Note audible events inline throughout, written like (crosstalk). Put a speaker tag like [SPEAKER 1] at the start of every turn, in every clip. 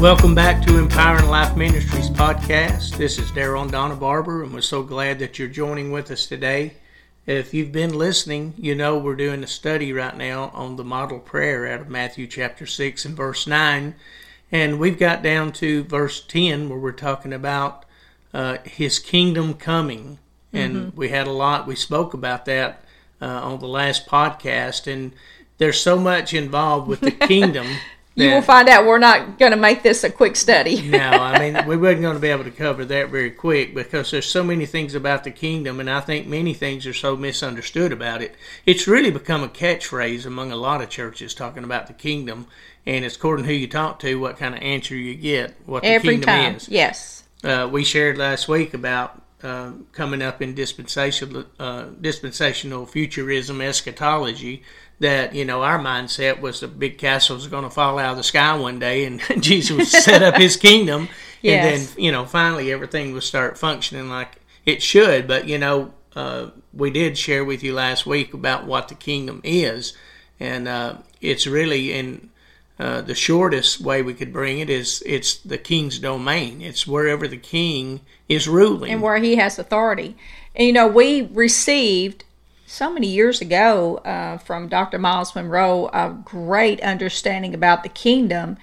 [SPEAKER 1] Welcome back to Empowering Life Ministries podcast. This is Daryl Donna Barber, and we're so glad that you're joining with us today. If you've been listening, you know we're doing a study right now on the model prayer out of Matthew chapter 6 and verse 9. And we've got down to verse 10 where we're talking about uh, his kingdom coming. And mm-hmm. we had a lot, we spoke about that uh, on the last podcast. And there's so much involved with the (laughs) kingdom
[SPEAKER 2] you will find out we're not going to make this a quick study.
[SPEAKER 1] no, I mean, we weren't going to be able to cover that very quick because there's so many things about the kingdom, and I think many things are so misunderstood about it. It's really become a catchphrase among a lot of churches talking about the kingdom, and it's according to who you talk to, what kind of answer you get, what the
[SPEAKER 2] Every
[SPEAKER 1] kingdom
[SPEAKER 2] time.
[SPEAKER 1] is.
[SPEAKER 2] Yes.
[SPEAKER 1] Uh, we shared last week about uh, coming up in dispensational, uh, dispensational futurism eschatology that you know our mindset was the big castle was going to fall out of the sky one day and (laughs) Jesus would set up his kingdom. Yes. and then you know finally everything would start functioning like it should. But you know uh, we did share with you last week about what the kingdom is. And uh, it's really in uh, the shortest way we could bring it is it's the king's domain. It's wherever the king is ruling.
[SPEAKER 2] And where he has authority. And you know we received so many years ago uh, from Dr. Myles Munroe a great understanding about the kingdom.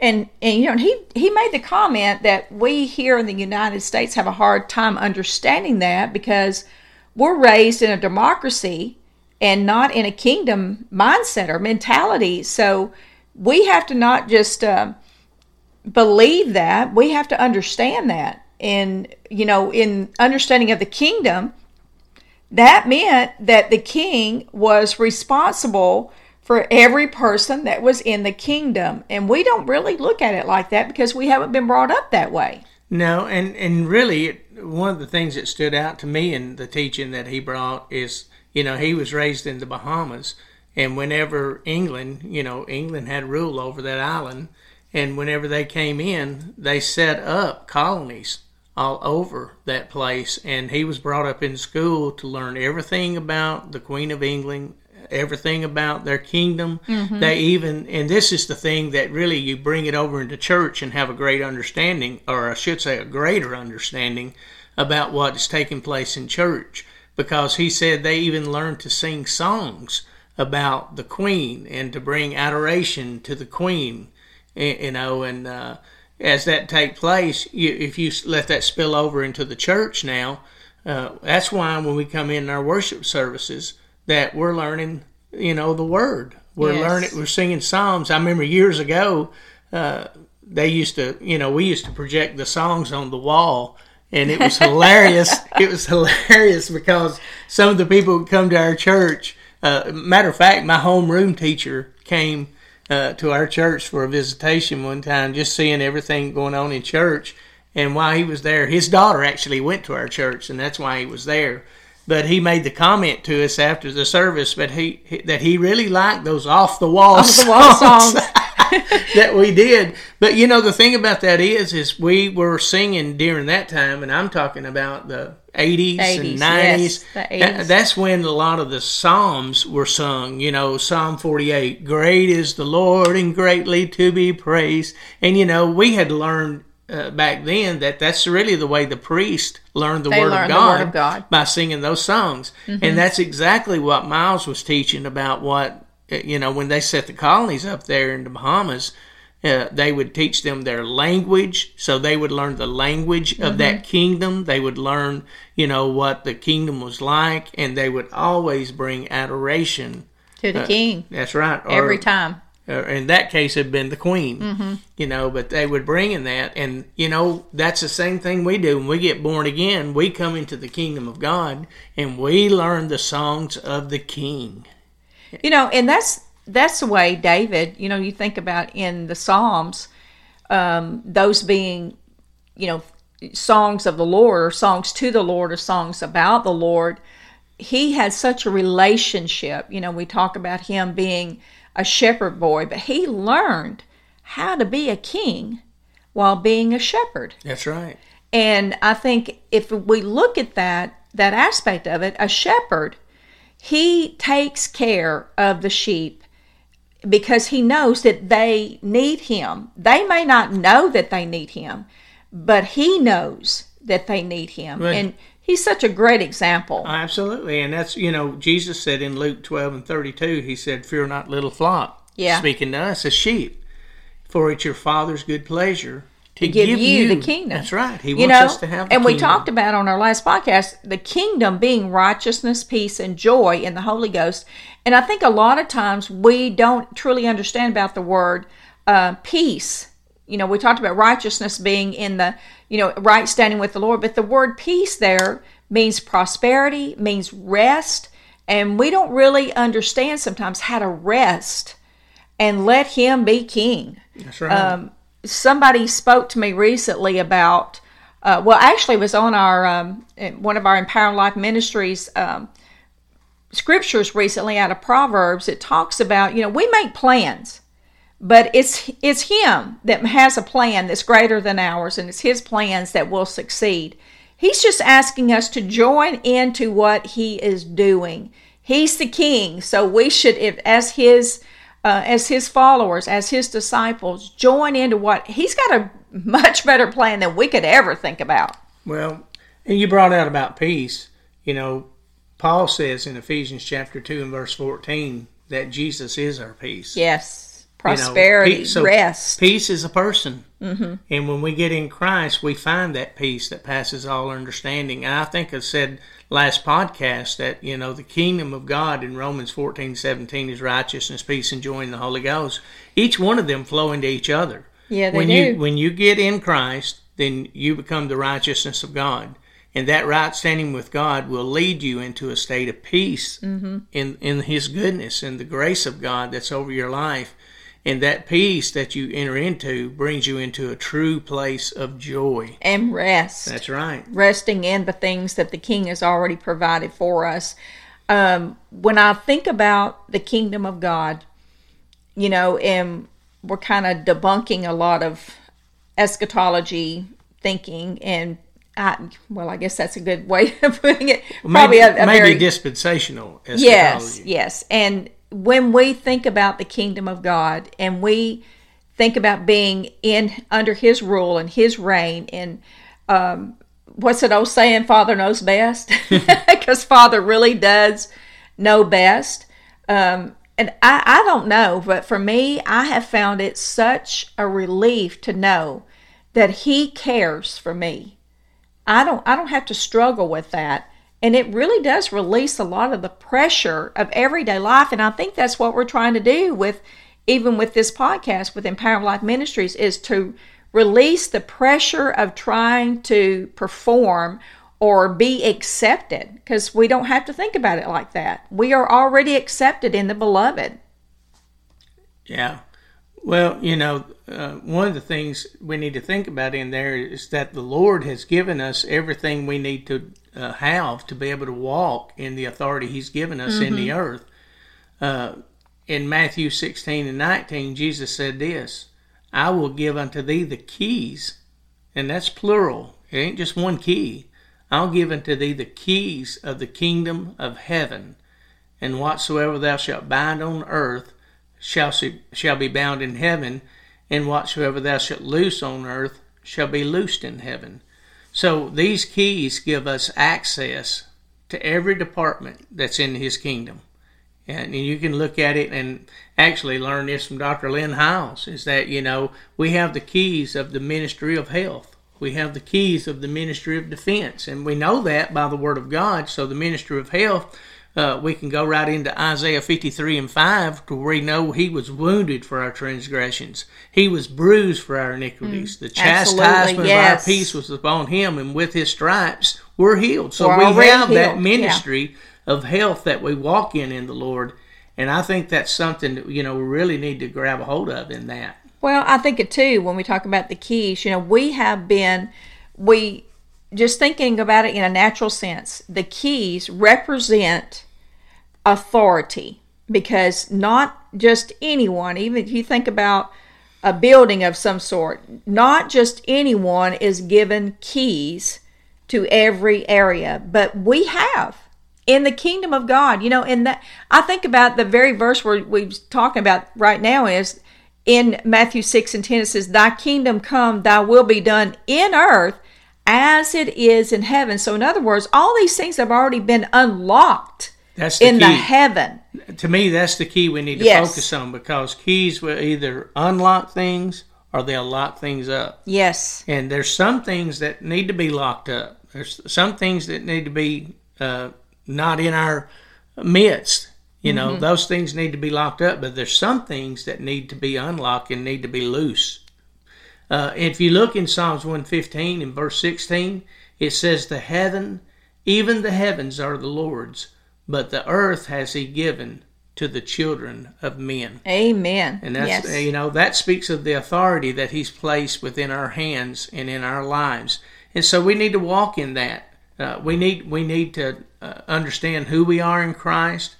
[SPEAKER 2] And, and you know he he made the comment that we here in the United States have a hard time understanding that because we're raised in a democracy and not in a kingdom mindset or mentality. So we have to not just uh, believe that we have to understand that. And you know, in understanding of the kingdom, that meant that the king was responsible for every person that was in the kingdom. And we don't really look at it like that because we haven't been brought up that way.
[SPEAKER 1] No, and, and really, it, one of the things that stood out to me in the teaching that he brought is, you know, he was raised in the Bahamas. And whenever England, you know, England had rule over that island. And whenever they came in, they set up colonies all over that place. And he was brought up in school to learn everything about the Queen of England, everything about their kingdom. Mm-hmm. They even, and this is the thing that really you bring it over into church and have a great understanding, or I should say, a greater understanding about what is taking place in church. Because he said they even learned to sing songs about the Queen and to bring adoration to the Queen, you know, and uh, as that take place, you, if you let that spill over into the church now, uh, that's why when we come in our worship services, that we're learning, you know, the word. We're yes. learning, we're singing psalms. I remember years ago, uh, they used to, you know, we used to project the songs on the wall, and it was hilarious. (laughs) it was hilarious because some of the people would come to our church. Uh, matter of fact, my homeroom teacher came uh, to our church for a visitation one time, just seeing everything going on in church. And while he was there, his daughter actually went to our church, and that's why he was there. But he made the comment to us after the service, but he, that he really liked those off the wall songs, songs. (laughs) that we did. But you know the thing about that is, is we were singing during that time, and I'm talking about the 80s, 80s and 90s. Yes, that's when a lot of the Psalms were sung. You know, Psalm 48, Great is the Lord and greatly to be praised. And, you know, we had learned uh, back then that that's really the way the priest learned the, word,
[SPEAKER 2] learned
[SPEAKER 1] of God,
[SPEAKER 2] the word of God
[SPEAKER 1] by singing those songs. Mm-hmm. And that's exactly what Myles was teaching about what, uh, you know, when they set the colonies up there in the Bahamas uh, they would teach them their language, so they would learn the language of mm-hmm. that kingdom. They would learn, you know, what the kingdom was like, and they would always bring adoration
[SPEAKER 2] to the uh, king.
[SPEAKER 1] That's right.
[SPEAKER 2] Or, Every time.
[SPEAKER 1] Or in that case, it had been the queen. Mm-hmm. You know, but they would bring in that, and you know, that's the same thing we do when we get born again. We come into the kingdom of God, and we learn the songs of the King.
[SPEAKER 2] You know, and that's that's the way David, you know, you think about in the Psalms, um, those being, you know, songs of the Lord or songs to the Lord or songs about the Lord. He had such a relationship. You know, we talk about him being a shepherd boy, but he learned how to be a king while being a shepherd.
[SPEAKER 1] That's right.
[SPEAKER 2] And I think if we look at that that aspect of it, a shepherd, he takes care of the sheep because he knows that they need him. They may not know that they need him, but he knows that they need him.
[SPEAKER 1] Right.
[SPEAKER 2] And he's such a great example.
[SPEAKER 1] Absolutely. And that's, you know, Jesus said in Luke 12 and 32, he said, Fear not, little flock.
[SPEAKER 2] Yeah.
[SPEAKER 1] Speaking to us as sheep. For it's your Father's good pleasure to
[SPEAKER 2] give you the kingdom.
[SPEAKER 1] That's right. He
[SPEAKER 2] you
[SPEAKER 1] wants
[SPEAKER 2] know,
[SPEAKER 1] us to have the
[SPEAKER 2] and we
[SPEAKER 1] kingdom.
[SPEAKER 2] talked about on our last podcast the kingdom being righteousness, peace, and joy in the Holy Ghost. And I think a lot of times we don't truly understand about the word uh, peace. You know, we talked about righteousness being in the, you know, right standing with the Lord, but the word peace there means prosperity, means rest, and we don't really understand sometimes how to rest and let Him be King
[SPEAKER 1] That's right.
[SPEAKER 2] um, somebody spoke to me recently about uh, well actually was on our um, one of our empowering life ministries um, scriptures recently out of proverbs. It talks about you know we make plans but it's it's him that has a plan that's greater than ours and it's his plans that will succeed. He's just asking us to join into what he is doing. He's the king so we should if as his uh, as his followers as his disciples join into what he's got a much better plan than we could ever think about
[SPEAKER 1] Well, and you brought out about peace. You know, Paul says in Ephesians chapter 2 and verse 14 that Jesus is our peace.
[SPEAKER 2] yes
[SPEAKER 1] You know,
[SPEAKER 2] prosperity
[SPEAKER 1] peace- so
[SPEAKER 2] rest
[SPEAKER 1] Peace is a person. Mm-hmm. And when we get in Christ, we find that peace that passes all understanding. And I think I said last podcast that, you know, the kingdom of God in Romans 14, 17 is righteousness, peace, and joy in the Holy Ghost. Each one of them flow into each other.
[SPEAKER 2] Yeah, they
[SPEAKER 1] when
[SPEAKER 2] do.
[SPEAKER 1] you when you get in Christ, then you become the righteousness of God. And that right standing with God will lead you into a state of peace
[SPEAKER 2] Mm-hmm.
[SPEAKER 1] in, in His goodness and the grace of God that's over your life. And that peace that you enter into brings you into a true place of joy.
[SPEAKER 2] and rest
[SPEAKER 1] That's right.
[SPEAKER 2] resting in the things that the king has already provided for us. Um, when I think about the kingdom of God, you know, and we're kind of debunking a lot of eschatology thinking and I, well, I guess that's a good way (laughs) of putting it. Probably
[SPEAKER 1] maybe,
[SPEAKER 2] a, a
[SPEAKER 1] maybe
[SPEAKER 2] very
[SPEAKER 1] dispensational eschatology.
[SPEAKER 2] Yes, yes. And when we think about the kingdom of God and we think about being in under his rule and his reign and um, what's that old saying father knows best (laughs) (laughs) because father really does know best. Um, and I, I don't know but for me i have found it such a relief to know that he cares for me. I don't I don't have to struggle with that. And it really does release a lot of the pressure of everyday life. And I think that's what we're trying to do with even with this podcast with Empowering Life Ministries is to release the pressure of trying to perform or be accepted because we don't have to think about it like that. We are already accepted in the beloved.
[SPEAKER 1] Yeah. Well, you know, uh, one of the things we need to think about in there is that the Lord has given us everything we need to uh, have to be able to walk in the authority He's given us in the earth. Uh, in Matthew 16 and 19, Jesus said this I will give unto thee the keys, and that's plural. It ain't just one key. I'll give unto thee the keys of the kingdom of heaven, and whatsoever thou shalt bind on earth shall, shall be bound in heaven, and whatsoever thou shalt loose on earth shall be loosed in heaven. So these keys give us access to every department that's in his kingdom. And you can look at it and actually learn this from Dr. Lynn Hiles is that, you know, we have the keys of the ministry of health. We have the keys of the ministry of defense. And we know that by the word of God. So the ministry of health, uh, we can go right into Isaiah 53 and 5 to where we know he was wounded for our transgressions. He was bruised for our iniquities. the chastisement
[SPEAKER 2] yes.
[SPEAKER 1] of our peace was upon him, and with his stripes we're healed. So
[SPEAKER 2] We're
[SPEAKER 1] we have that
[SPEAKER 2] healed,
[SPEAKER 1] ministry of health that we walk in in the Lord. And I think that's something that, you know, we really need to grab a hold of in that.
[SPEAKER 2] Well, I think it too when we talk about the keys. You know, we have been, we just thinking about it in a natural sense, the keys represent authority because not just anyone, even if you think about a building of some sort, not just anyone is given keys to every area, but we have. in the kingdom of God. You know, and that I think about the very verse we're, we're talking about right now is in Matthew 6 and 10, it says, Thy kingdom come, thy will be done in earth as it is in heaven. So, in other words, all these things have already been unlocked
[SPEAKER 1] That's the
[SPEAKER 2] in
[SPEAKER 1] key.
[SPEAKER 2] the heaven.
[SPEAKER 1] to me, that's the key we need to
[SPEAKER 2] Yes.
[SPEAKER 1] focus on because keys will either unlock things or they'll lock things up.
[SPEAKER 2] Yes.
[SPEAKER 1] And there's some things that need to be locked up. There's some things that need to be uh, not in our midst. You know, those things need to be locked up, but there's some things that need to be unlocked and need to be loose. Uh, if you look in Psalms 115 in verse 16, it says, The heaven, even the heavens are the Lord's, but the earth has he given to the children of men.
[SPEAKER 2] Amen.
[SPEAKER 1] And that's
[SPEAKER 2] yes.
[SPEAKER 1] you know that speaks of the authority that He's placed within our hands and in our lives, and so we need to walk in that. Uh, we need we need to uh, understand who we are in Christ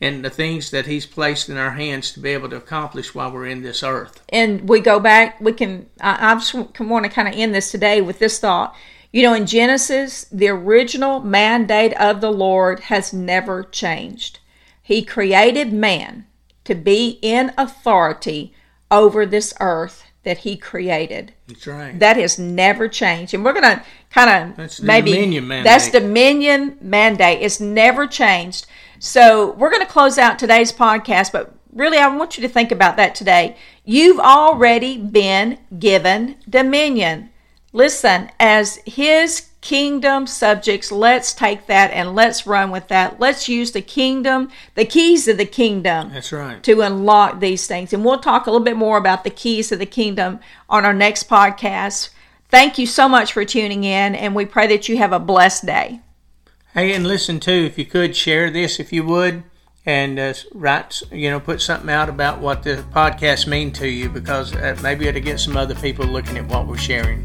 [SPEAKER 1] and the things that He's placed in our hands to be able to accomplish while we're in this earth.
[SPEAKER 2] and we go back we can i, I just want to kind of end this today with this thought you know in genesis the original mandate of the lord has never changed he created man to be in authority over this earth that he created.
[SPEAKER 1] That's right.
[SPEAKER 2] that has never changed. And we're going to kind of maybe
[SPEAKER 1] dominion mandate.
[SPEAKER 2] that's dominion mandate. It's never changed. So we're going to close out today's podcast but really i want you to think about that today. You've already been given dominion listen as his kingdom subjects let's take that and let's run with that let's use the kingdom the keys of the kingdom
[SPEAKER 1] That's right.
[SPEAKER 2] to unlock these things. And we'll talk a little bit more about the keys of the kingdom on our next podcast. Thank you so much for tuning in, and we pray that you have a blessed day.
[SPEAKER 1] Hey, and listen too, if you could share this, if you would, and uh, write, you know, put something out about what the podcast mean to you, because uh, maybe it'll get some other people looking at what we're sharing.